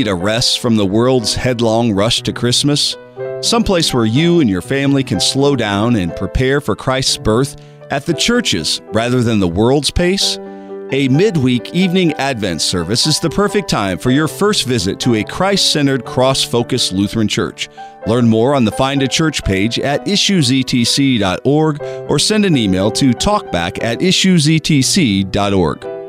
need a rest from the world's headlong rush to Christmas? Someplace where you and your family can slow down and prepare for Christ's birth at the church's rather than the world's pace? A midweek evening Advent service is the perfect time for your first visit to a Christ centered, cross focused Lutheran church. Learn more on the Find a Church page at issuesetc.org or send an email to talkback at issuesetc.org.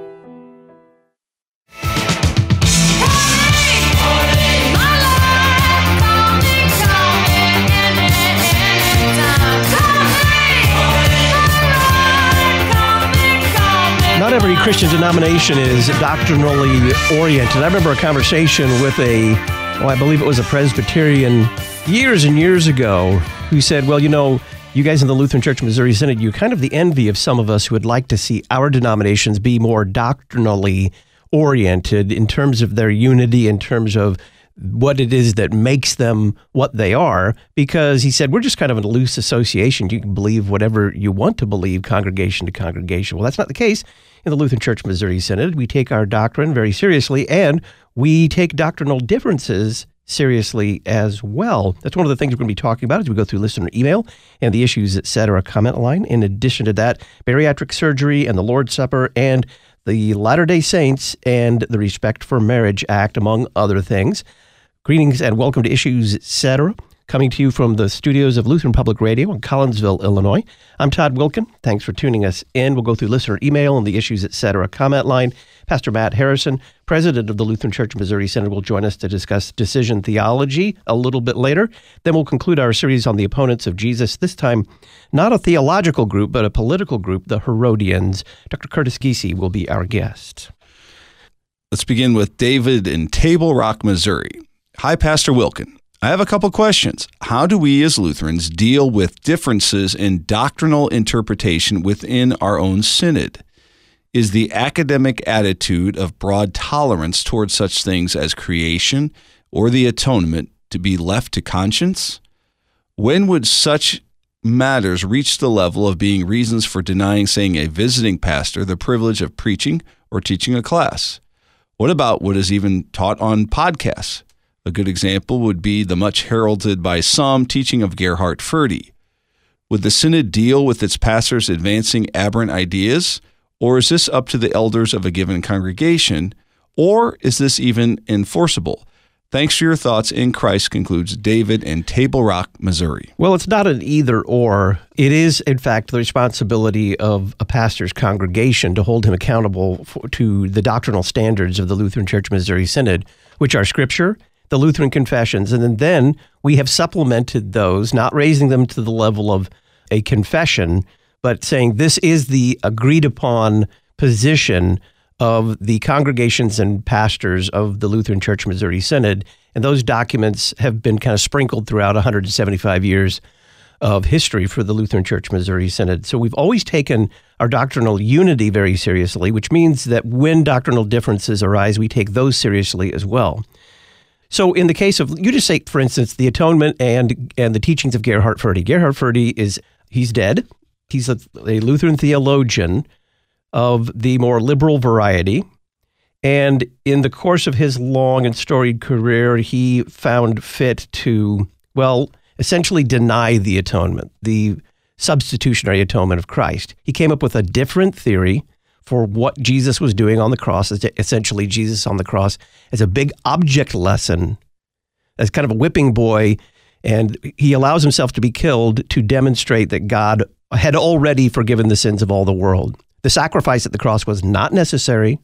Not every Christian denomination is doctrinally oriented. I remember a conversation with a, well, I believe it was a Presbyterian years and years ago who said, well, you know, you guys in the Lutheran Church Missouri Synod, you're kind of the envy of some of us who would like to see our denominations be more doctrinally oriented in terms of their unity, in terms of what it is that makes them what they are because he said we're just kind of a loose association. You can believe whatever you want to believe congregation to congregation. Well that's not the case in the lutheran church missouri synod. We take our doctrine very seriously and we take doctrinal differences seriously as well. That's one of the things we're going to be talking about as we go through listener email and the issues etc comment line. In addition to that bariatric surgery and the lord's supper and the Latter day Saints and the Respect for Marriage Act, among other things. Greetings and welcome to Issues Etc. Coming to you from the studios of Lutheran Public Radio in Collinsville, Illinois. I'm Todd Wilkin. Thanks for tuning us in. We'll go through listener email and the Issues Etc. comment line. Pastor Matt Harrison, president of the Lutheran Church Missouri Synod, will join us to discuss decision theology a little bit later. Then we'll conclude our series on the opponents of Jesus, this time not a theological group, but a political group, the Herodians. Dr. Curtis Giese will be our guest. Let's begin with David in Table Rock, Missouri. Hi, Pastor Wilkin. I have a couple questions. How do we as Lutherans deal with differences in doctrinal interpretation within our own synod? Is the academic attitude of broad tolerance towards such things as creation or the atonement to be left to conscience? When would such matters reach the level of being reasons for denying, saying, a visiting pastor the privilege of preaching or teaching a class? What about what is even taught on podcasts? A good example would be the much heralded by some teaching of Gerhard Forde. Would the synod deal with its pastors advancing aberrant ideas, or is this up to the elders of a given congregation, or is this even enforceable? Thanks for your thoughts in Christ, concludes David in Table Rock, Missouri. Well, it's not an either or. It is, in fact, the responsibility of a pastor's congregation to hold him accountable for, to the doctrinal standards of the Lutheran Church Missouri Synod, which are Scripture the Lutheran confessions. And then we have supplemented those, not raising them to the level of a confession, but saying this is the agreed upon position of the congregations and pastors of the Lutheran Church Missouri Synod. And those documents have been kind of sprinkled throughout 175 years of history for the Lutheran Church Missouri Synod. So we've always taken our doctrinal unity very seriously, which means that when doctrinal differences arise, we take those seriously as well. So, in the case of you just say, for instance, the atonement and and the teachings of Gerhard Forde. Gerhard Forde is he's dead. He's a, a Lutheran theologian of the more liberal variety. And in the course of his long and storied career, he found fit to, well, essentially deny the atonement, the substitutionary atonement of Christ. He came up with a different theory for what Jesus was doing on the cross, essentially Jesus on the cross, as a big object lesson, as kind of a whipping boy. And he allows himself to be killed to demonstrate that God had already forgiven the sins of all the world. The sacrifice at the cross was not necessary.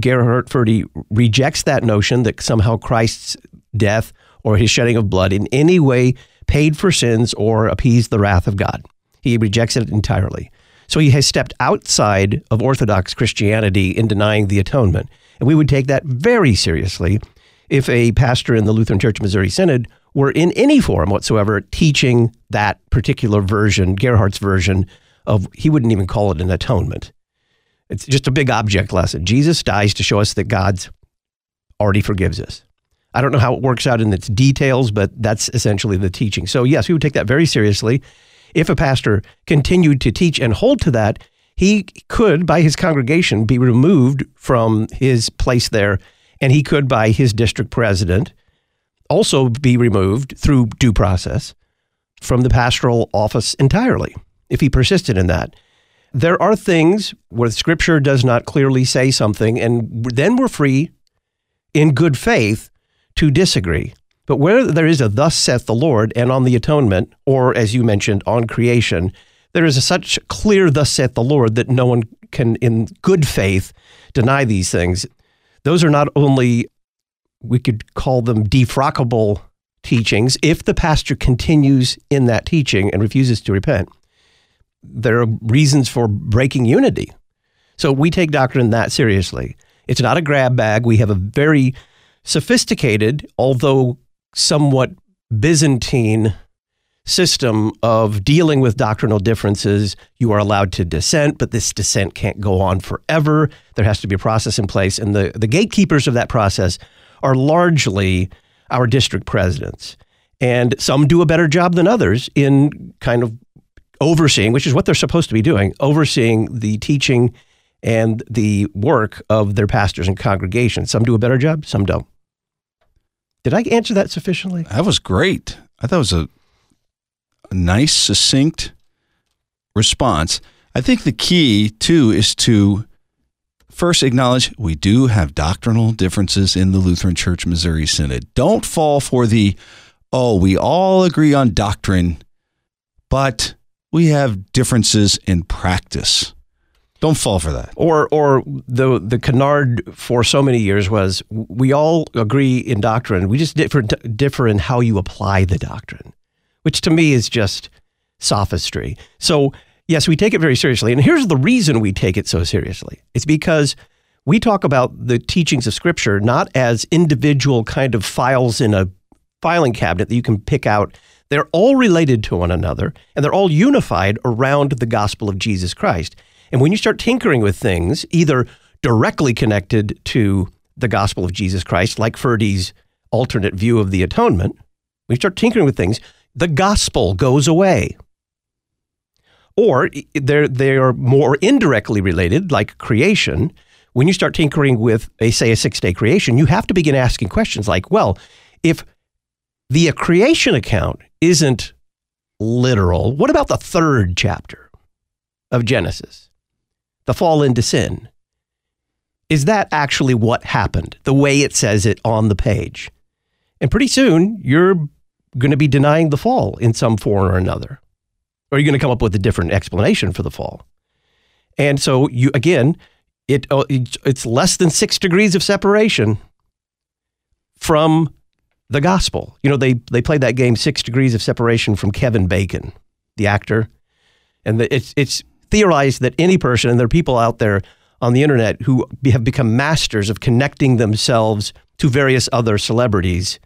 Gerhard Forde rejects that notion that somehow Christ's death or his shedding of blood in any way paid for sins or appeased the wrath of God. He rejects it entirely. So he has stepped outside of Orthodox Christianity in denying the atonement. And we would take that very seriously if a pastor in the Lutheran Church Missouri Synod were in any form whatsoever teaching that particular version, Gerhard's version of, he wouldn't even call it an atonement. It's just a big object lesson. Jesus dies to show us that God's already forgives us. I don't know how it works out in its details, but that's essentially the teaching. So, yes, we would take that very seriously if a pastor continued to teach and hold to that, he could, by his congregation, be removed from his place there And he could, by his district president, also be removed through due process from the pastoral office entirely if he persisted in that. There are things where scripture does not clearly say something, and then we're free in good faith to disagree. But where there is a thus saith the Lord and on the atonement, or as you mentioned, on creation, there is a such clear thus saith the Lord that no one can, in good faith, deny these things. Those are not only, we could call them defrockable teachings if the pastor continues in that teaching and refuses to repent. There are reasons for breaking unity. So we take doctrine that seriously. It's not a grab bag. We have a very sophisticated, although somewhat Byzantine system of dealing with doctrinal differences. You are allowed to dissent, but this dissent can't go on forever. There has to be a process in place. And the, the gatekeepers of that process are largely our district presidents. And some do a better job than others in kind of overseeing, which is what they're supposed to be doing, overseeing the teaching and the work of their pastors and congregations. Some do a better job, some don't. Did I answer that sufficiently? That was great. I thought it was a, a nice, succinct response. I think the key, too, is to first acknowledge we do have doctrinal differences in the Lutheran Church Missouri Synod. Don't fall for the, oh, we all agree on doctrine, but we have differences in practice. Don't fall for that. Or, or the the canard for so many years was we all agree in doctrine. We just differ differ in how you apply the doctrine, which to me is just sophistry. So yes, we take it very seriously, and here's the reason we take it so seriously. It's because we talk about the teachings of Scripture not as individual kind of files in a filing cabinet that you can pick out. They're all related to one another, and they're all unified around the gospel of Jesus Christ. And when you start tinkering with things, either directly connected to the gospel of Jesus Christ, like Forde's alternate view of the atonement, when you start tinkering with things, the gospel goes away. Or they're, they are more indirectly related, like creation. When you start tinkering with, a, say, a six day creation, you have to begin asking questions like, well, if the creation account isn't literal, what about the third chapter of Genesis? The fall into sin. Is that actually what happened, the way it says it on the page? And pretty soon, you're going to be denying the fall in some form or another. Or you're going to come up with a different explanation for the fall. And so, you again, it, uh, it's less than six degrees of separation from the gospel. You know, they, they played that game, Six Degrees of Separation from Kevin Bacon, the actor. And the, it's, it's theorize that any person, and there are people out there on the internet who have become masters of connecting themselves to various other celebrities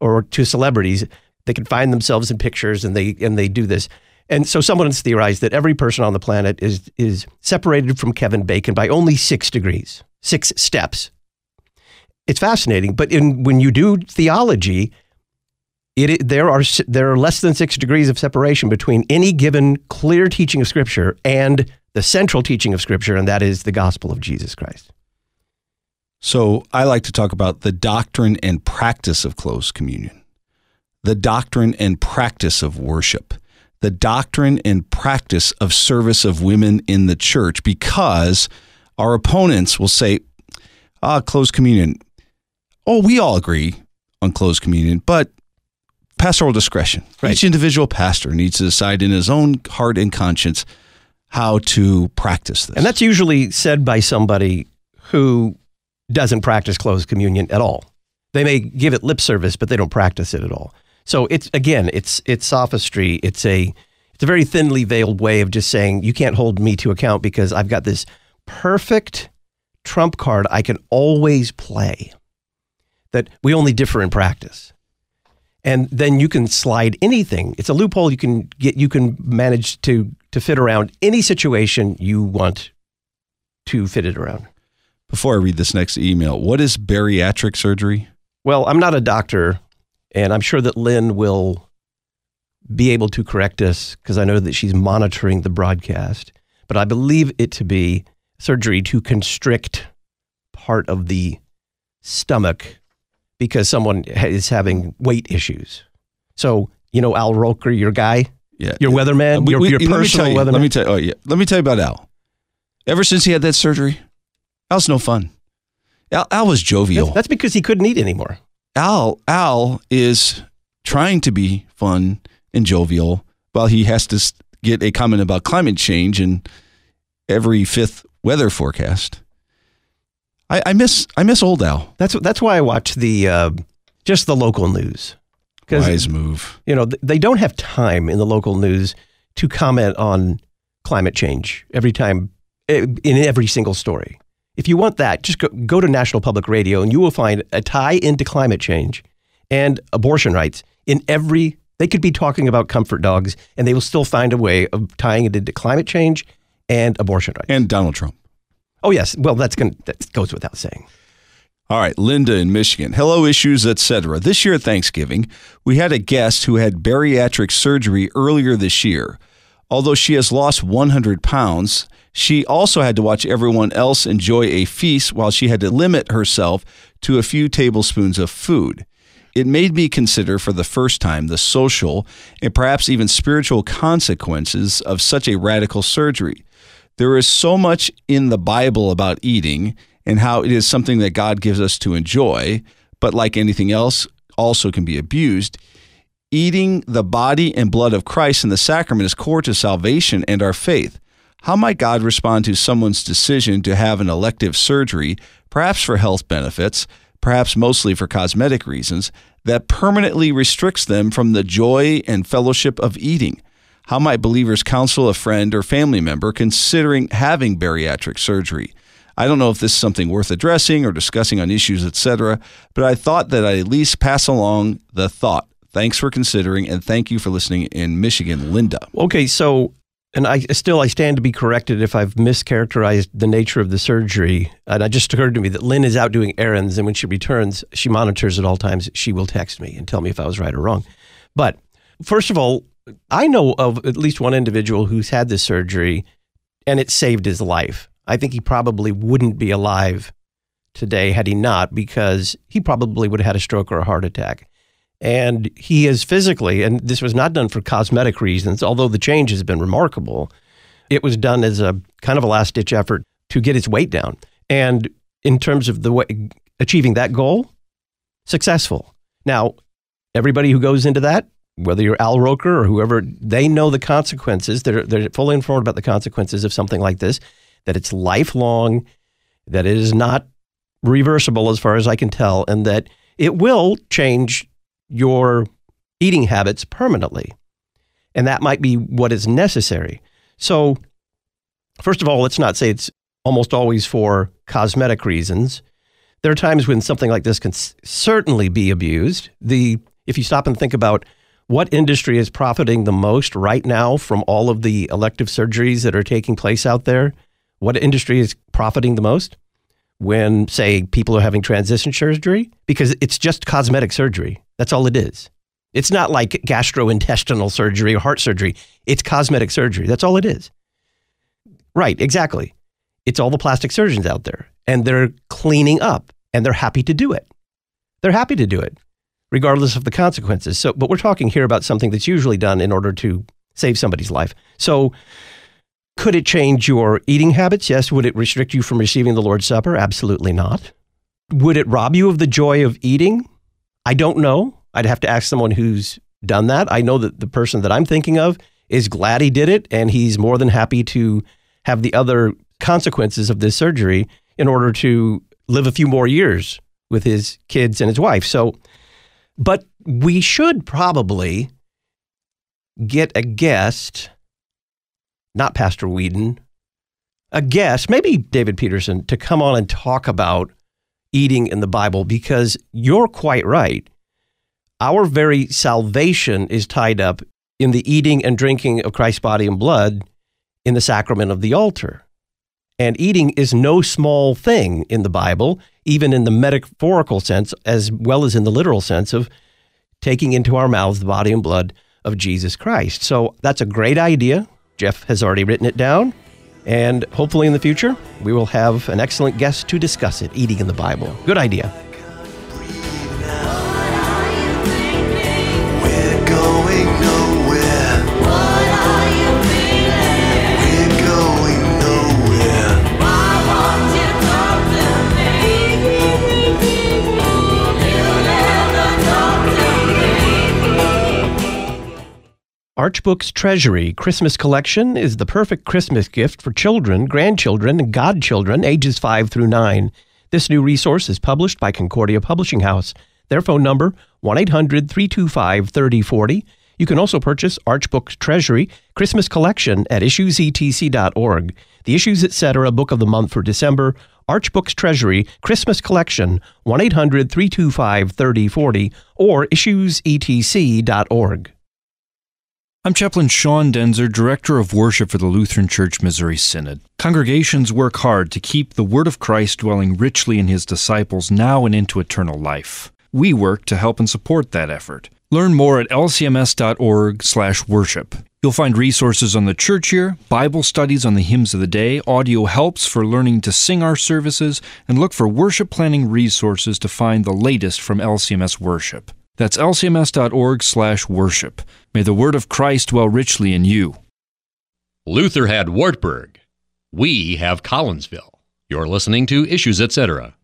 or to celebrities. They can find themselves in pictures and they and they do this. And so someone has theorized that every person on the planet is is separated from Kevin Bacon by only six degrees, six steps. It's fascinating, but in, when you do theology, it, there are there are less than six degrees of separation between any given clear teaching of Scripture and the central teaching of Scripture, and that is the gospel of Jesus Christ. So I like to talk about the doctrine and practice of closed communion, the doctrine and practice of worship, the doctrine and practice of service of women in the church, because our opponents will say, ah, closed communion. Oh, we all agree on closed communion, but pastoral discretion. Right. Each individual pastor needs to decide in his own heart and conscience how to practice this. And that's usually said by somebody who doesn't practice closed communion at all. They may give it lip service, but they don't practice it at all. So it's again, it's it's sophistry. It's a it's a very thinly veiled way of just saying you can't hold me to account because I've got this perfect trump card I can always play. That we only differ in practice and then you can slide anything. It's a loophole you can get. You can manage to to fit around any situation you want to fit it around. Before I read this next email, what is bariatric surgery? Well, I'm not a doctor, and I'm sure that Lynn will be able to correct us because I know that she's monitoring the broadcast. But I believe it to be surgery to constrict part of the stomach because someone is having weight issues. So, you know, Al Roker, your guy, Yeah. your weatherman, We- your, we- your let me personal tell you, weatherman. Let me tell you. Oh yeah. Let me tell you about Al. Ever since he had that surgery, Al's no fun. Al, Al was jovial. that's, that's because he couldn't eat anymore. Al Al is trying to be fun and jovial while he has to get a comment about climate change in every fifth weather forecast. I, I miss I miss old Al. That's that's why I watch the uh, just the local news Wise move. you know they don't have time in the local news to comment on climate change every time eh, in every single story. If you want that, just go, go to National Public Radio and you will find a tie into climate change and abortion rights in every. They could be talking about comfort dogs, and they will still find a way of tying it into climate change and abortion rights. And Donald Trump. Oh yes, well that's going that goes without saying. All right, Linda in Michigan. Hello, issues, etc. This year at Thanksgiving, we had a guest who had bariatric surgery earlier this year. Although she has lost 100 pounds, she also had to watch everyone else enjoy a feast while she had to limit herself to a few tablespoons of food. It made me consider for the first time the social and perhaps even spiritual consequences of such a radical surgery. There is so much in the Bible about eating and how it is something that God gives us to enjoy, but like anything else, also can be abused. Eating the body and blood of Christ in the sacrament is core to salvation and our faith. How might God respond to someone's decision to have an elective surgery, perhaps for health benefits, perhaps mostly for cosmetic reasons, that permanently restricts them from the joy and fellowship of eating? How might believers counsel a friend or family member considering having bariatric surgery? I don't know if this is something worth addressing or discussing on issues, etc., but I thought that I'd at least pass along the thought. Thanks for considering and thank you for listening in Michigan, Linda. Okay, so and I still I stand to be corrected if I've mischaracterized the nature of the surgery. And it just occurred to me that Lynn is out doing errands, and when she returns, she monitors at all times. She will text me and tell me if I was right or wrong. But first of all, I know of at least one individual who's had this surgery, and it saved his life. I think he probably wouldn't be alive today had he not, because he probably would have had a stroke or a heart attack. And he is physically, and this was not done for cosmetic reasons, although the change has been remarkable. It was done as a kind of a last ditch effort to get his weight down. And in terms of the way, achieving that goal, successful. Now, everybody who goes into that, whether you're Al Roker or whoever, they know the consequences. They're, they're fully informed about the consequences of something like this, that it's lifelong, that it is not reversible as far as I can tell, and that it will change your eating habits permanently. And that might be what is necessary. So, first of all, let's not say it's almost always for cosmetic reasons. There are times when something like this can certainly be abused. The if you stop and think about what industry is profiting the most right now from all of the elective surgeries that are taking place out there, what industry is profiting the most? When say people are having transition surgery because it's just cosmetic surgery. That's all it is. It's not like gastrointestinal surgery or heart surgery. It's cosmetic surgery. That's all it is. Right, exactly. It's all the plastic surgeons out there, and they're cleaning up, and they're happy to do it. They're happy to do it, regardless of the consequences. So, but we're talking here about something that's usually done in order to save somebody's life. So, could it change your eating habits? Yes. Would it restrict you from receiving the Lord's Supper? Absolutely not. Would it rob you of the joy of eating? I don't know. I'd have to ask someone who's done that. I know that the person that I'm thinking of is glad he did it, and he's more than happy to have the other consequences of this surgery in order to live a few more years with his kids and his wife. So, but we should probably get a guest, not Pastor Weedon, a guest, maybe David Peterson, to come on and talk about eating in the Bible because you're quite right. Our very salvation is tied up in the eating and drinking of Christ's body and blood in the sacrament of the altar. And eating is no small thing in the Bible, even in the metaphorical sense, as well as in the literal sense of taking into our mouths the body and blood of Jesus Christ. So that's a great idea. Jeff has already written it down. And hopefully in the future, we will have an excellent guest to discuss it eating in the Bible. Good idea. Archbooks Treasury Christmas Collection is the perfect Christmas gift for children, grandchildren, and godchildren ages 5 through 9. This new resource is published by Concordia Publishing House. Their phone number 1-800-325-3040. You can also purchase Archbooks Treasury Christmas Collection at issuesetc.org. The Issues Etc. Book of the Month for December, Archbooks Treasury Christmas Collection 1-800-325-3040 or issuesetc.org. I'm Chaplain Sean Daenzer, Director of Worship for the Lutheran Church Missouri Synod. Congregations work hard to keep the Word of Christ dwelling richly in His disciples now and into eternal life. We work to help and support that effort. Learn more at lcms.org/worship. You'll find resources on the church year, Bible studies on the hymns of the day, audio helps for learning to sing our services, and look for worship planning resources to find the latest from LCMS worship. That's lcms.org/worship. May the word of Christ dwell richly in you. Luther had Wartburg. We have Collinsville. You're listening to Issues Etc.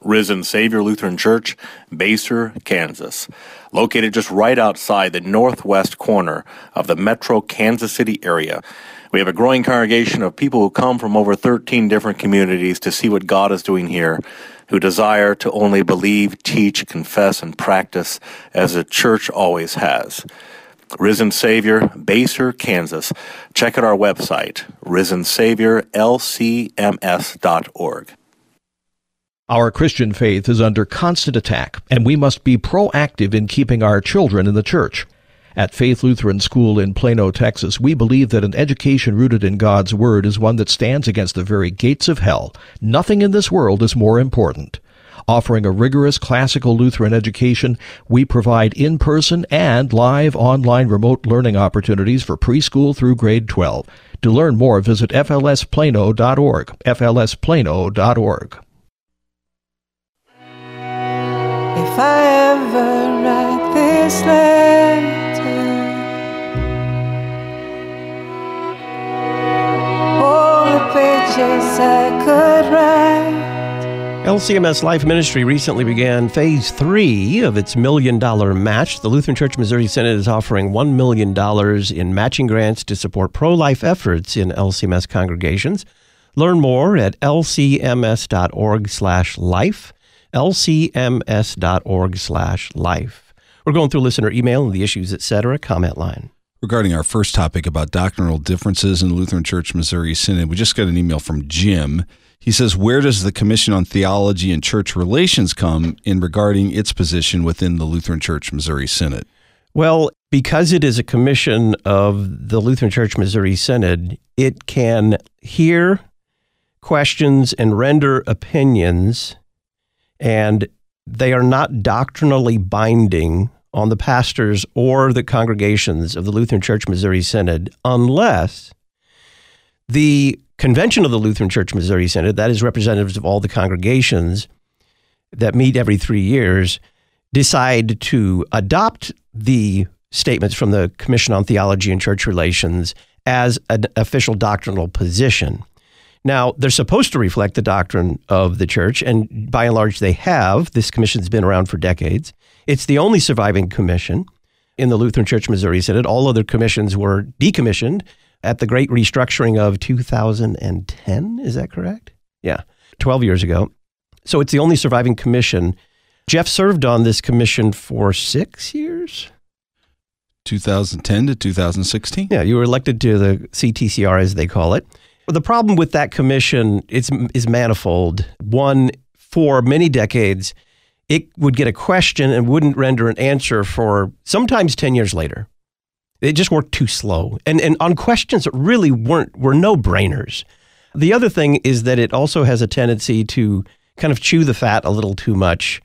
Risen Savior Lutheran Church, Basehor, Kansas, located just right outside the northwest corner of the metro Kansas City area. We have a growing congregation of people who come from over 13 different communities to see what God is doing here, who desire to only believe, teach, confess, and practice as the church always has. Risen Savior, Basehor, Kansas. Check out our website, risensaviorlcms.org. Our Christian faith is under constant attack, and we must be proactive in keeping our children in the church. At Faith Lutheran School in Plano, Texas, we believe that an education rooted in God's Word is one that stands against the very gates of hell. Nothing in this world is more important. Offering a rigorous classical Lutheran education, we provide in person and live online remote learning opportunities for preschool through grade 12. To learn more, visit flsplano.org. flsplano.org. If I ever write this letter, all the pages I could write. LCMS Life Ministry recently began phase three of its million dollar match. The Lutheran Church Missouri Synod is offering $1 million in matching grants to support pro life efforts in LCMS congregations. Learn more at lcms.org slash life, lcms.org slash life. We're going through listener email and the issues, etc. comment line. Regarding our first topic about doctrinal differences in the Lutheran Church Missouri Synod, we just got an email from Jim. He says, Where does the Commission on Theology and Church Relations come in regarding its position within the Lutheran Church Missouri Synod? Well, because it is a commission of the Lutheran Church Missouri Synod, it can hear questions and render opinions, and they are not doctrinally binding on the pastors or the congregations of the Lutheran Church Missouri Synod unless the convention of the Lutheran Church Missouri Synod, that is representatives of all the congregations that meet every three years, decide to adopt the statements from the Commission on Theology and Church Relations as an official doctrinal position. Now, they're supposed to reflect the doctrine of the church, and by and large, they have. This commission's been around for decades. It's the only surviving commission in the Lutheran Church Missouri Synod. All other commissions were decommissioned at the great restructuring of 2010. Is that correct? Yeah, 12 years ago. So it's the only surviving commission. Jeff served on this commission for six years. 2010 to 2016? Yeah, you were elected to the CTCR, as they call it. The problem with that commission is, is manifold. One, for many decades, it would get a question and wouldn't render an answer for sometimes 10 years later. It just worked too slow. And, and on questions that really weren't, were no brainers. The other thing is that it also has a tendency to kind of chew the fat a little too much.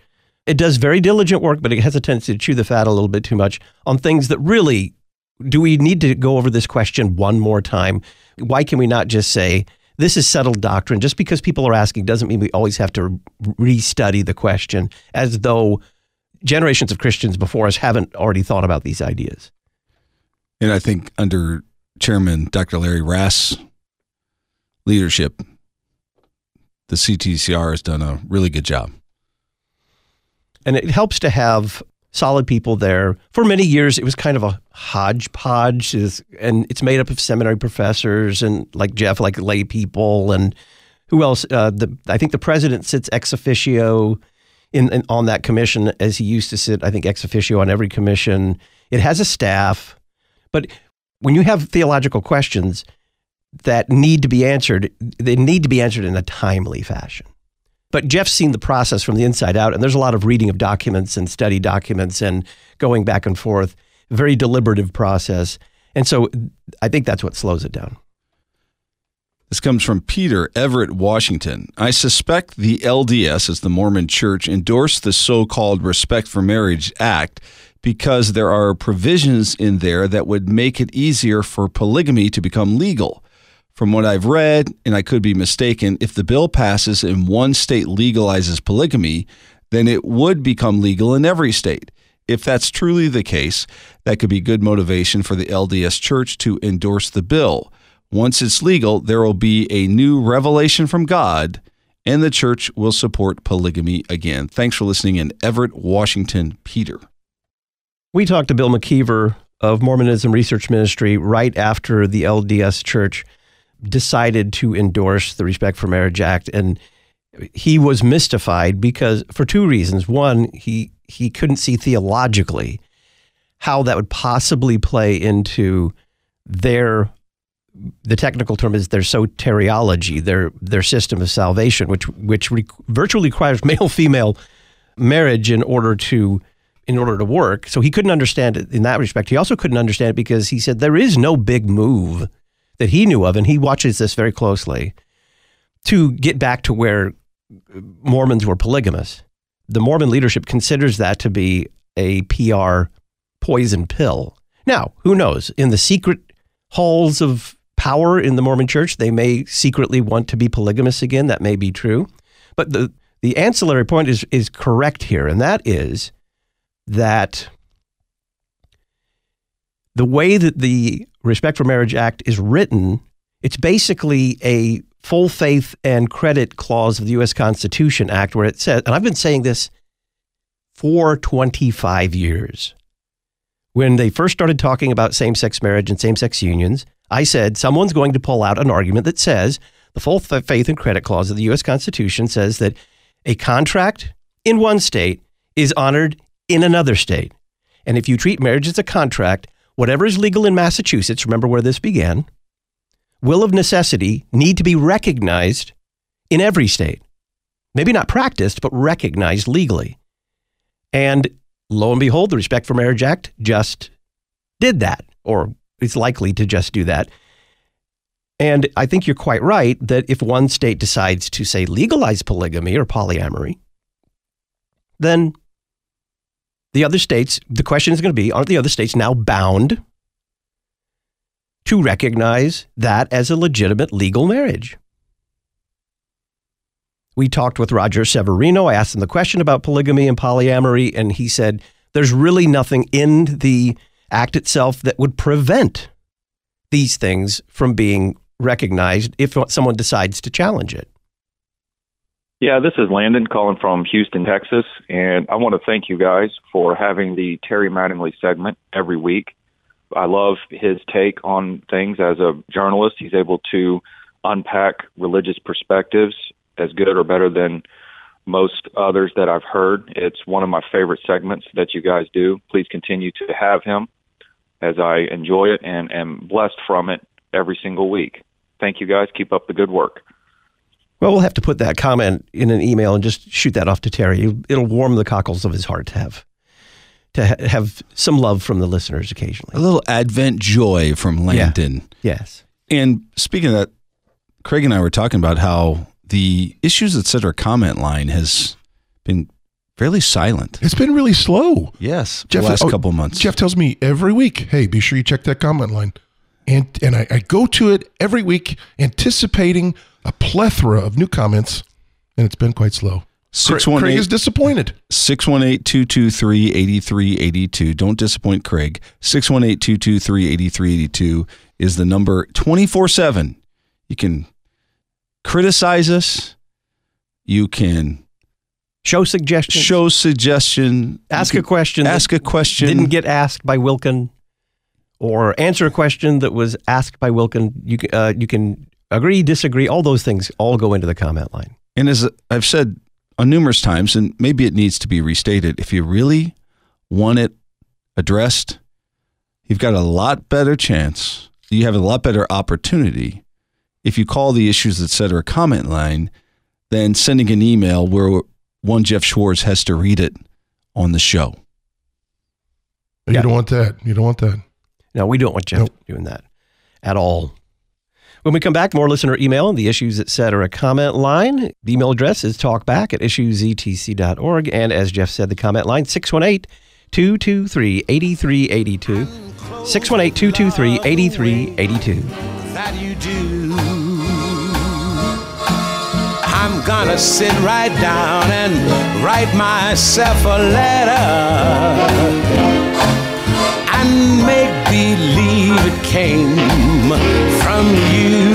It does very diligent work, but it has a tendency to chew the fat a little bit too much on things that really do we need to go over this question one more time? Why can we not just say, this is settled doctrine? Just because people are asking doesn't mean we always have to restudy the question as though generations of Christians before us haven't already thought about these ideas. And I think under Chairman Dr. Larry Rast's leadership, the CTCR has done a really good job. And it helps to have solid people there. For many years, it was kind of a hodgepodge, and it's made up of seminary professors and like Jeff, like lay people, and who else? Uh, the I think the president sits ex officio in, in on that commission as he used to sit. I think ex officio on every commission. It has a staff, but when you have theological questions that need to be answered, they need to be answered in a timely fashion. But Jeff's seen the process from the inside out, and there's a lot of reading of documents and study documents and going back and forth, very deliberative process. And so I think that's what slows it down. This comes from Peter Everett, Washington. I suspect the LDS, as the Mormon Church, endorsed the so called Respect for Marriage Act because there are provisions in there that would make it easier for polygamy to become legal. From what I've read, and I could be mistaken, if the bill passes and one state legalizes polygamy, then it would become legal in every state. If that's truly the case, that could be good motivation for the LDS Church to endorse the bill. Once it's legal, there will be a new revelation from God, and the church will support polygamy again. Thanks for listening in Everett, Washington, Peter. We talked to Bill McKeever of Mormonism Research Ministry right after the LDS Church decided to endorse the Respect for Marriage Act, and he was mystified because for two reasons. One, he he couldn't see theologically how that would possibly play into their the technical term is their soteriology, their their system of salvation, which which re- virtually requires male female marriage in order to in order to work. So he couldn't understand it in that respect. He also couldn't understand it because he said there is no big move that he knew of, and he watches this very closely to get back to where uh, Mormons were polygamous. The Mormon leadership considers that to be a PR poison pill. Now, who knows? In the secret halls of power in the Mormon church, they may secretly want to be polygamous again. That may be true. But the, the ancillary point is, is correct here, and that is that the way that the Respect for Marriage Act is written, it's basically a full faith and credit clause of the U.S. Constitution Act, where it says, and I've been saying this for 25 years. When they first started talking about same sex marriage and same sex unions, I said someone's going to pull out an argument that says the full faith and credit clause of the U.S. Constitution says that a contract in one state is honored in another state. And if you treat marriage as a contract, whatever is legal in Massachusetts, remember where this began, will of necessity need to be recognized in every state. Maybe not practiced, but recognized legally. And lo and behold, the Respect for Marriage Act just did that, or is likely to just do that. And I think you're quite right that if one state decides to, say, legalize polygamy or polyamory, then the other states, the question is going to be aren't the other states now bound to recognize that as a legitimate legal marriage? We talked with Roger Severino. I asked him the question about polygamy and polyamory, and he said there's really nothing in the act itself that would prevent these things from being recognized if someone decides to challenge it. Yeah, this is Landon calling from Houston, Texas, and I want to thank you guys for having the Terry Mattingly segment every week. I love his take on things as a journalist. He's able to unpack religious perspectives as good or better than most others that I've heard. It's one of my favorite segments that you guys do. Please continue to have him as I enjoy it and am blessed from it every single week. Thank you guys. Keep up the good work. Well, we'll have to put that comment in an email and just shoot that off to Terry. It'll warm the cockles of his heart to have to ha- have some love from the listeners occasionally. A little Advent joy from Landon. Yes. And speaking of that, Craig and I were talking about how the issues etc. comment line has been fairly silent. It's been really slow. Yes, Jeff, the last oh, couple months. Jeff tells me every week, "Hey, be sure you check that comment line," and and I, I go to it every week, anticipating a plethora of new comments, and it's been quite slow. Craig, Craig is disappointed. 618-223-8382. Don't disappoint Craig. 618-223-8382 is the number 24/7. You can criticize us. You can Show suggestion. Show suggestion. Ask a question. Ask a question. Didn't get asked by Wilkin, or answer a question that was asked by Wilkin. You uh, you can agree, disagree. All those things all go into the comment line. And as I've said on numerous times, and maybe it needs to be restated, if you really want it addressed, you've got a lot better chance. You have a lot better opportunity if you call the issues etc. comment line than sending an email where one Jeff Schwartz has to read it on the show. You yeah. don't want that. You don't want that. No, we don't want Jeff nope. doing that at all. When we come back, more listener email and the issues, etc. comment line. The email address is talkback at issuesetc.org. And as Jeff said, the comment line 618 223 8382. 618 223 8382. That you do. I'm gonna sit right down and write myself a letter and make believe it came from you.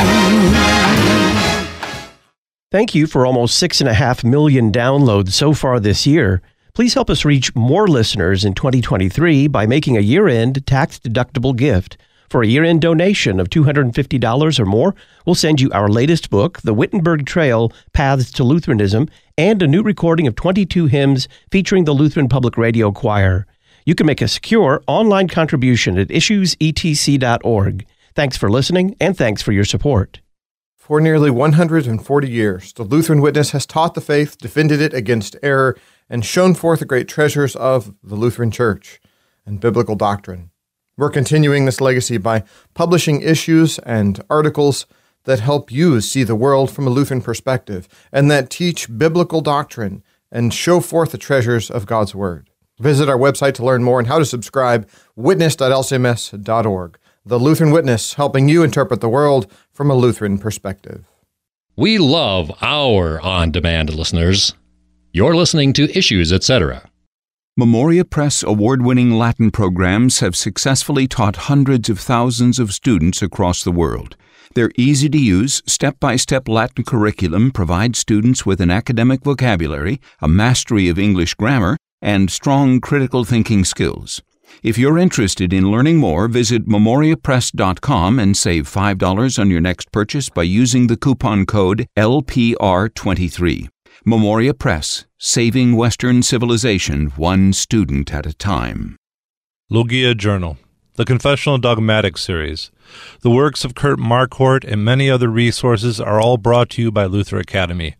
Thank you for almost six and a half million downloads so far this year. Please help us reach more listeners in 2023 by making a year end tax deductible gift. For a year end donation of $250 or more, we'll send you our latest book, The Wittenberg Trail Paths to Lutheranism, and a new recording of 22 hymns featuring the Lutheran Public Radio Choir. You can make a secure online contribution at issuesetc.org. Thanks for listening, and thanks for your support. For nearly 140 years, the Lutheran Witness has taught the faith, defended it against error, and shown forth the great treasures of the Lutheran Church and biblical doctrine. We're continuing this legacy by publishing issues and articles that help you see the world from a Lutheran perspective and that teach biblical doctrine and show forth the treasures of God's Word. Visit our website to learn more and how to subscribe, witness.lcms.org. The Lutheran Witness, helping you interpret the world from a Lutheran perspective. We love our on demand listeners. You're listening to Issues, etc. Memoria Press award winning Latin programs have successfully taught hundreds of thousands of students across the world. Their easy to use, step by step Latin curriculum provides students with an academic vocabulary, a mastery of English grammar, and strong critical thinking skills. If you're interested in learning more, visit memoriapress.com and save $5 on your next purchase by using the coupon code LPR23. Memoria Press, saving Western civilization one student at a time. Logia Journal, the Confessional Dogmatic Series. The works of Kurt Marquart and many other resources are all brought to you by Luther Academy.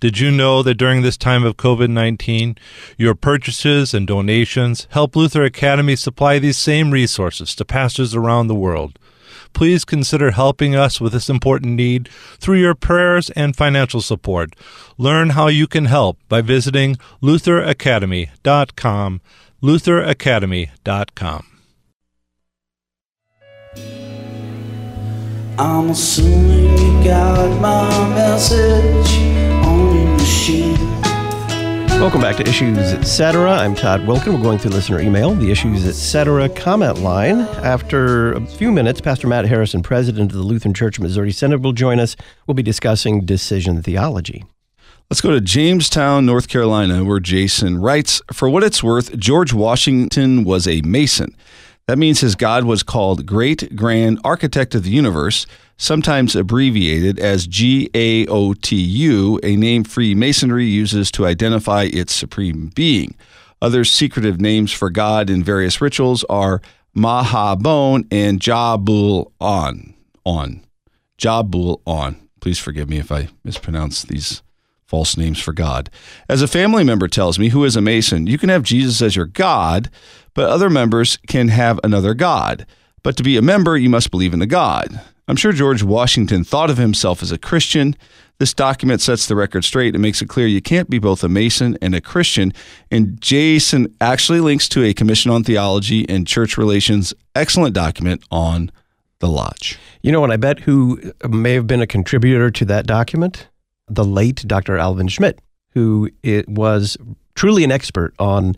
Did you know that during this time of COVID 19, your purchases and donations help Luther Academy supply these same resources to pastors around the world? please consider helping us with this important need through your prayers and financial support. Learn how you can help by visiting lutheracademy.com. lutheracademy.com. I'm assuming you got my message. Welcome back to Issues Etc. I'm Todd Wilkin. We're going through listener email, the Issues Etc. comment line. After a few minutes, Pastor Matt Harrison, president of the Lutheran Church Missouri Synod, will join us. We'll be discussing decision theology. Let's go to Jamestown, North Carolina, where Jason writes For what it's worth, George Washington was a Mason. That means his God was called Great Grand Architect of the Universe sometimes abbreviated as GAOTU, a name Freemasonry uses to identify its supreme being. Other secretive names for God in various rituals are Mahabon and Jabul On. On. Jabul On. Please forgive me if I mispronounce these false names for God. As a family member tells me who is a Mason, you can have Jesus as your God, but other members can have another God. But to be a member, you must believe in the God. I'm sure George Washington thought of himself as a Christian. This document sets the record straight and makes it clear you can't be both a Mason and a Christian. And Jason actually links to a Commission on Theology and Church Relations excellent document on the Lodge. You know what? I bet who may have been a contributor to that document? The late Dr. Alvin Schmidt, who it was truly an expert on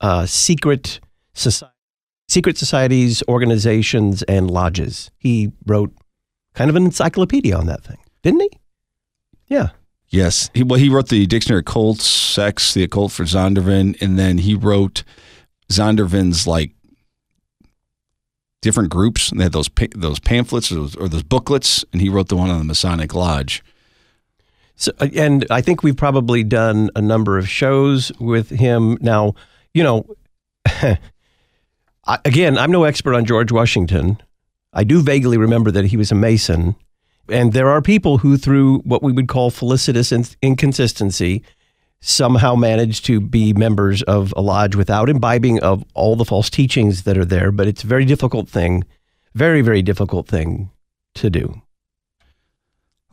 uh, secret society secret societies, organizations, and lodges. He wrote kind of an encyclopedia on that thing, didn't he? Yeah. Yes. He, well, he wrote the Dictionary of Occult Sex, the Occult for Zondervan, and then he wrote Zondervan's like different groups. And they had those pa- those pamphlets or those, or those booklets, and he wrote the one on the Masonic Lodge. So, uh, and I think we've probably done a number of shows with him. Now, you know, again, I'm no expert on George Washington. I do vaguely remember that he was a Mason. And there are people who, through what we would call felicitous inconsistency, somehow manage to be members of a lodge without imbibing of all the false teachings that are there. But it's a very difficult thing, very, very difficult thing to do.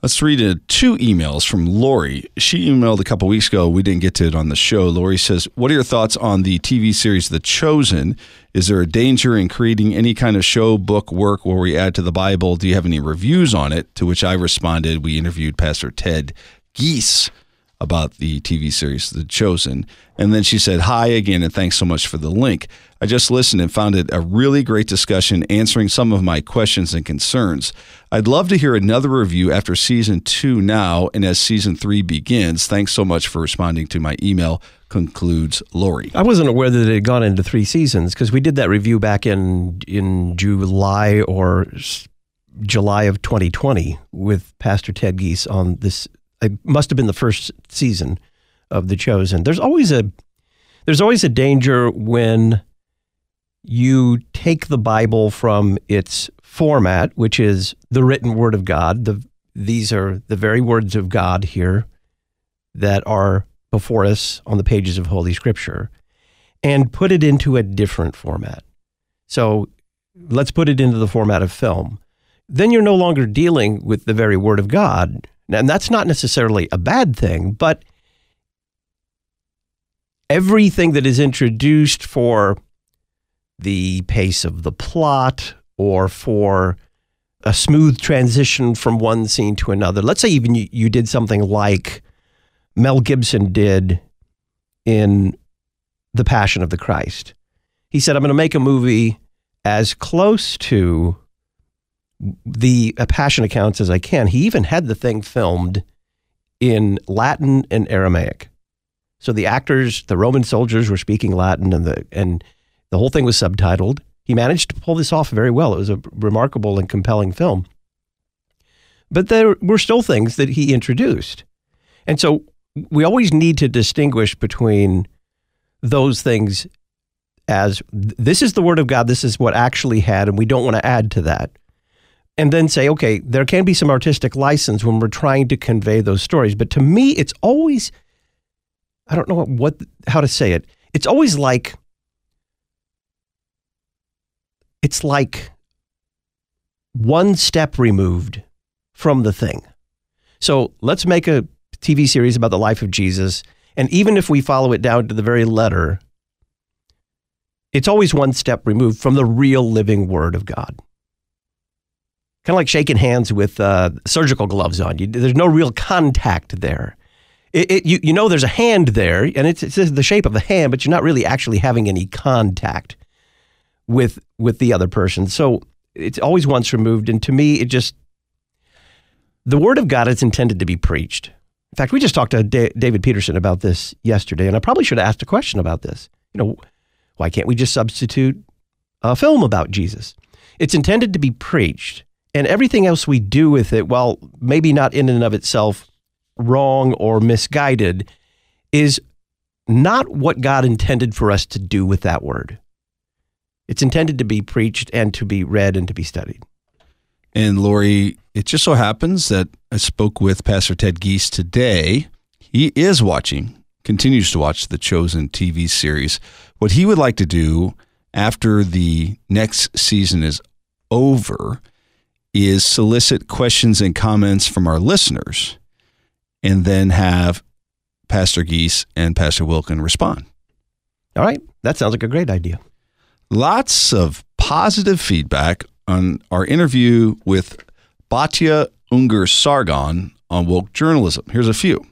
Let's read uh, two emails from Lori. She emailed a couple weeks ago. We didn't get to it on the show. Lori says, What are your thoughts on the TV series The Chosen? Is there a danger in creating any kind of show, book, work where we add to the Bible? Do you have any reviews on it? To which I responded, We interviewed Pastor Ted Giese about the TV series The Chosen. And then she said, Hi again, and thanks so much for the link. I just listened and found it a really great discussion answering some of my questions and concerns. I'd love to hear another review after season two now and as season three begins. Thanks so much for responding to my email, concludes Lori. I wasn't aware that it had gone into three seasons because we did that review back in, in July or July of 2020 with Pastor Ted Giese on this it must have been the first season of The Chosen. There's always a there's always a danger when you take the Bible from its format, which is the written word of God. The, these are the very words of God here that are before us on the pages of Holy Scripture, and put it into a different format. So let's put it into the format of film. Then you're no longer dealing with the very word of God. And that's not necessarily a bad thing, but everything that is introduced for the pace of the plot or for a smooth transition from one scene to another. Let's say even you, you did something like Mel Gibson did in The Passion of the Christ. He said, I'm going to make a movie as close to the passion accounts as I can. He even had the thing filmed in Latin and Aramaic. So the actors, the Roman soldiers were speaking Latin and the and the whole thing was subtitled. He managed to pull this off very well. It was a remarkable and compelling film. But there were still things that he introduced. And so we always need to distinguish between those things as this is the word of God, this is what actually had, and we don't want to add to that and then say, okay, there can be some artistic license when we're trying to convey those stories. But to me, it's always, I don't know what, how to say it. It's always like, it's like one step removed from the thing. So let's make a TV series about the life of Jesus. And even if we follow it down to the very letter, it's always one step removed from the real living word of God kind of like shaking hands with uh, surgical gloves on. You, there's no real contact there. It, it, you, you know there's a hand there, and it's, it's the shape of a hand, but you're not really actually having any contact with with the other person. So it's always once removed, and to me, it just the word of God is intended to be preached. In fact, we just talked to da- David Peterson about this yesterday, and I probably should have asked a question about this. You know, why can't we just substitute a film about Jesus? It's intended to be preached and everything else we do with it, while maybe not in and of itself wrong or misguided, is not what God intended for us to do with that word. It's intended to be preached and to be read and to be studied. And Lori, it just so happens that I spoke with Pastor Ted Giese today. He is watching, continues to watch the Chosen TV series. What he would like to do after the next season is over is solicit questions and comments from our listeners and then have Pastor Giese and Pastor Wilken respond. All right. That sounds like a great idea. Lots of positive feedback on our interview with Batya Ungar Sargon on woke journalism. Here's a few.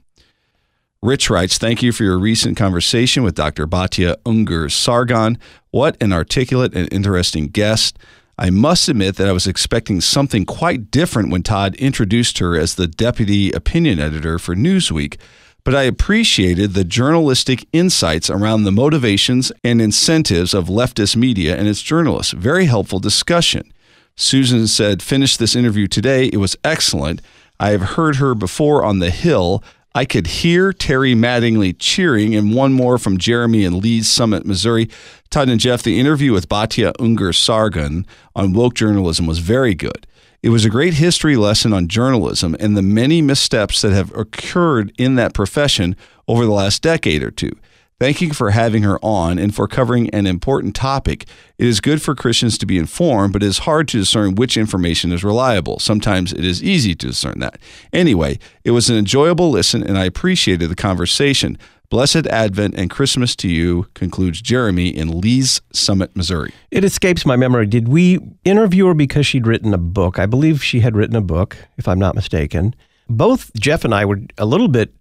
Rich writes, Thank you for your recent conversation with Dr. Batya Ungar Sargon. What an articulate and interesting guest. I must admit that I was expecting something quite different when Todd introduced her as the deputy opinion editor for Newsweek, but I appreciated the journalistic insights around the motivations and incentives of leftist media and its journalists. Very helpful discussion. Susan said, Finish this interview today. It was excellent. I have heard her before on the Hill. I could hear Terry Mattingly cheering, and one more from Jeremy in Lee's Summit, Missouri. Todd and Jeff, the interview with Batya Ungar Sargon on woke journalism was very good. It was a great history lesson on journalism and the many missteps that have occurred in that profession over the last decade or two. Thank you for having her on and for covering an important topic. It is good for Christians to be informed, but it is hard to discern which information is reliable. Sometimes it is easy to discern that. Anyway, it was an enjoyable listen and I appreciated the conversation. Blessed Advent and Christmas to you, concludes Jeremy in Lee's Summit, Missouri. It escapes my memory. Did we interview her because she'd written a book? I believe she had written a book, if I'm not mistaken. Both Jeff and I were a little bit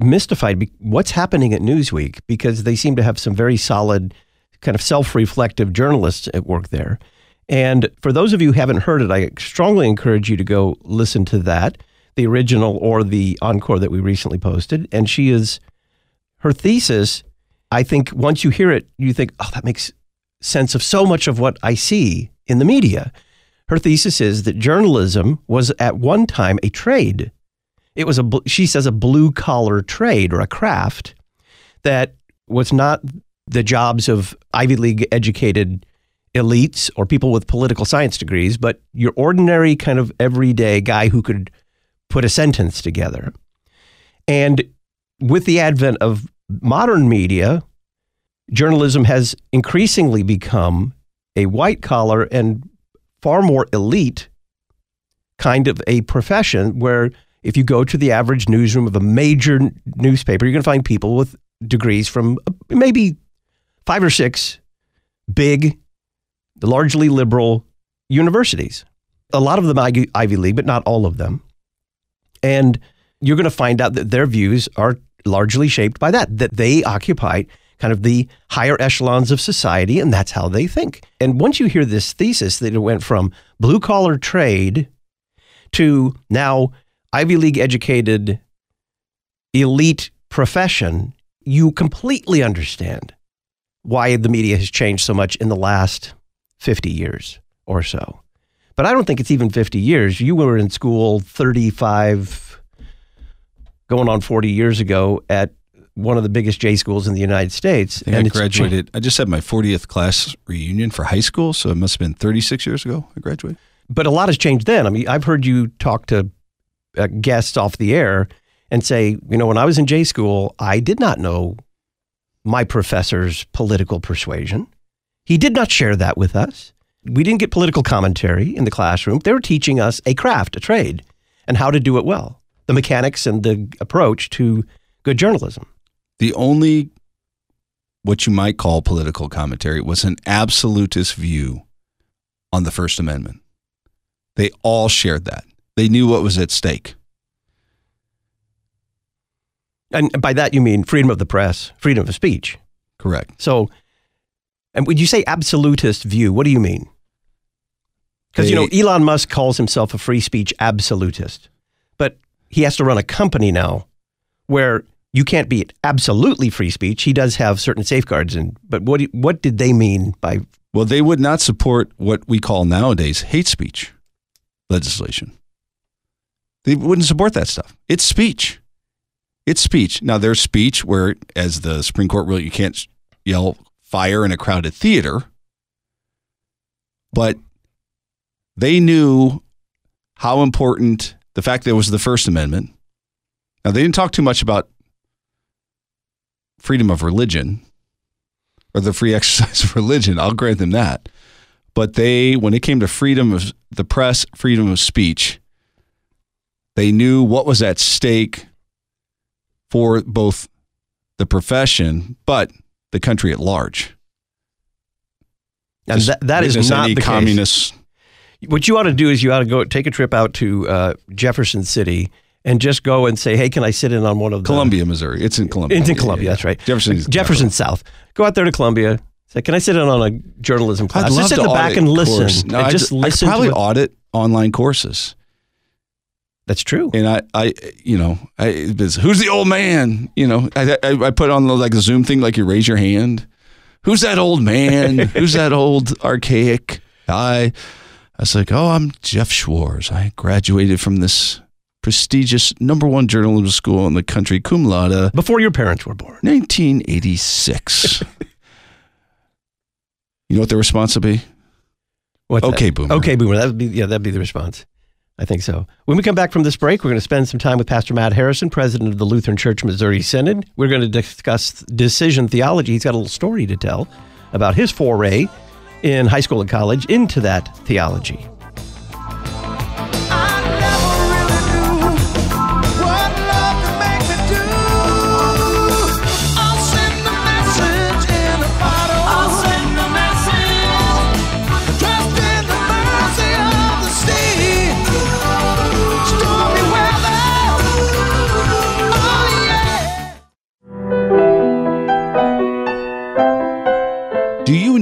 mystified what's happening at Newsweek because they seem to have some very solid, kind of self reflective journalists at work there. And for those of you who haven't heard it, I strongly encourage you to go listen to that, the original or the encore that we recently posted. And she is her thesis, I think once you hear it, you think, oh, that makes sense of so much of what I see in the media. Her thesis is that journalism was at one time a trade. It was a, she says, a blue collar trade or a craft that was not the jobs of Ivy League educated elites or people with political science degrees, but your ordinary kind of everyday guy who could put a sentence together. And with the advent of modern media, journalism has increasingly become a white collar and far more elite kind of a profession where if you go to the average newsroom of a major newspaper, you're going to find people with degrees from uh, maybe five or six big, largely liberal universities. A lot of them Ivy League, but not all of them. And you're going to find out that their views are largely shaped by that, that they occupy kind of the higher echelons of society, and that's how they think. And once you hear this thesis that it went from blue collar trade to now Ivy League educated elite profession, you completely understand why the media has changed so much in the last 50 years or so. But I don't think it's even 50 years. You were in school 35 going on 40 years ago at one of the biggest J schools in the United States. I and I graduated. I just had my 40th class reunion for high school, so it must have been 36 years ago I graduated. But a lot has changed then. I mean, I've heard you talk to uh, guests off the air and say, you know, when I was in J school, I did not know my professor's political persuasion. He did not share that with us. We didn't get political commentary in the classroom. They were teaching us a craft, a trade, and how to do it well the mechanics and the approach to good journalism. The only what you might call political commentary was an absolutist view on the First Amendment. They all shared that. They knew what was at stake. And by that you mean freedom of the press, freedom of speech. Correct. So, and would you say absolutist view? What do you mean? Because you know Elon Musk calls himself a free speech absolutist he has to run a company now where you can't be absolutely free speech. He does have certain safeguards, and but what what did they mean by? Well, they would not support what we call nowadays hate speech legislation. They wouldn't support that stuff. It's speech. It's speech. Now, there's speech where, as the Supreme Court ruled, you can't yell fire in a crowded theater. But they knew how important the fact that it was the First Amendment. Now, they didn't talk too much about freedom of religion or the free exercise of religion. I'll grant them that. But they, when it came to freedom of the press, freedom of speech, they knew what was at stake for both the profession, but the country at large. And that, that is not the communist case. What you ought to do is you ought to go take a trip out to uh, Jefferson City and just go and say, "Hey, can I sit in on one of the Columbia, Missouri? It's in Columbia. It's in Columbia. Yeah, yeah. That's right. Jefferson, Jefferson South. Go out there to Columbia. So can I sit in on a journalism class? I'd love just sit to in the back and listen. No, and I just I listen. probably to it. audit online courses. That's true. And I, I, you know, I, who's the old man? You know, I, I, I put on the like the Zoom thing, like you raise your hand. Who's that old man? who's that old archaic guy? I was like, oh, I'm Jeff Schwarz. I graduated from this prestigious number one journalism school in the country, cum laude. Before your parents were born. 1986. you know what the response would be? What's okay, that? boomer. Okay, boomer. That would be yeah, that'd be the response. I think so. When we come back from this break, we're going to spend some time with Pastor Matt Harrison, president of the Lutheran Church Missouri Synod. We're going to discuss decision theology. He's got a little story to tell about his foray in high school and college into that theology.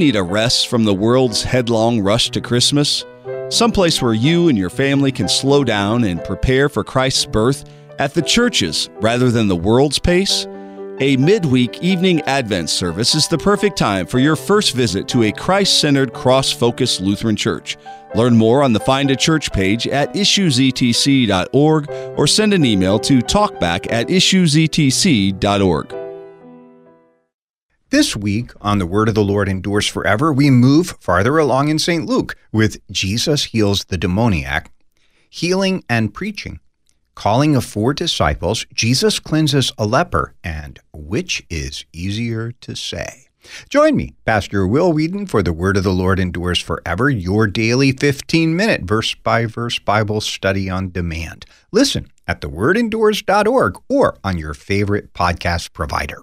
Need a rest from the world's headlong rush to Christmas? Someplace where you and your family can slow down and prepare for Christ's birth at the church's rather than the world's pace? A midweek evening Advent service is the perfect time for your first visit to a Christ centered, cross focused Lutheran church. Learn more on the Find a Church page at issuesetc.org or send an email to talkback at issuesetc.org. This week on The Word of the Lord Endures Forever, we move farther along in St. Luke with Jesus heals the demoniac, healing and preaching, calling of four disciples, Jesus cleanses a leper, and which is easier to say? Join me, Pastor Will Weedon, for The Word of the Lord Endures Forever, your daily 15 minute verse by verse Bible study on demand. Listen at thewordendures.org or on your favorite podcast provider.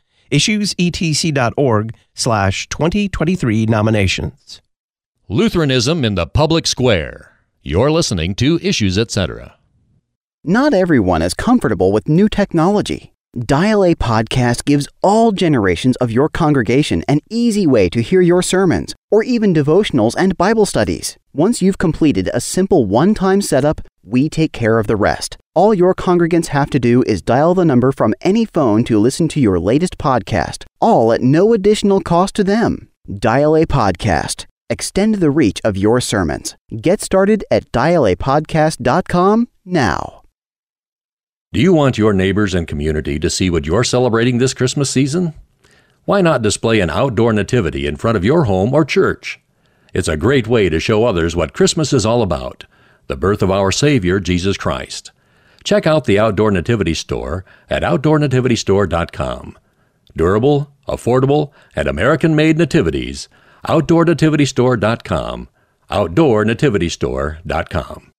issuesetc.org slash 2023 nominations. Lutheranism in the public square. You're listening to Issues Etc. Not everyone is comfortable with new technology. Dial A Podcast gives all generations of your congregation an easy way to hear your sermons, or even devotionals and Bible studies. Once you've completed a simple one time setup, we take care of the rest. All your congregants have to do is dial the number from any phone to listen to your latest podcast, all at no additional cost to them. Dial A Podcast. Extend the reach of your sermons. Get started at dialapodcast.com now. Do you want your neighbors and community to see what you're celebrating this Christmas season? Why not display an outdoor nativity in front of your home or church? It's a great way to show others what Christmas is all about the birth of our Savior, Jesus Christ. Check out the Outdoor Nativity Store at OutdoorNativityStore.com. Durable, affordable, and American made nativities. OutdoorNativityStore.com. OutdoorNativityStore.com.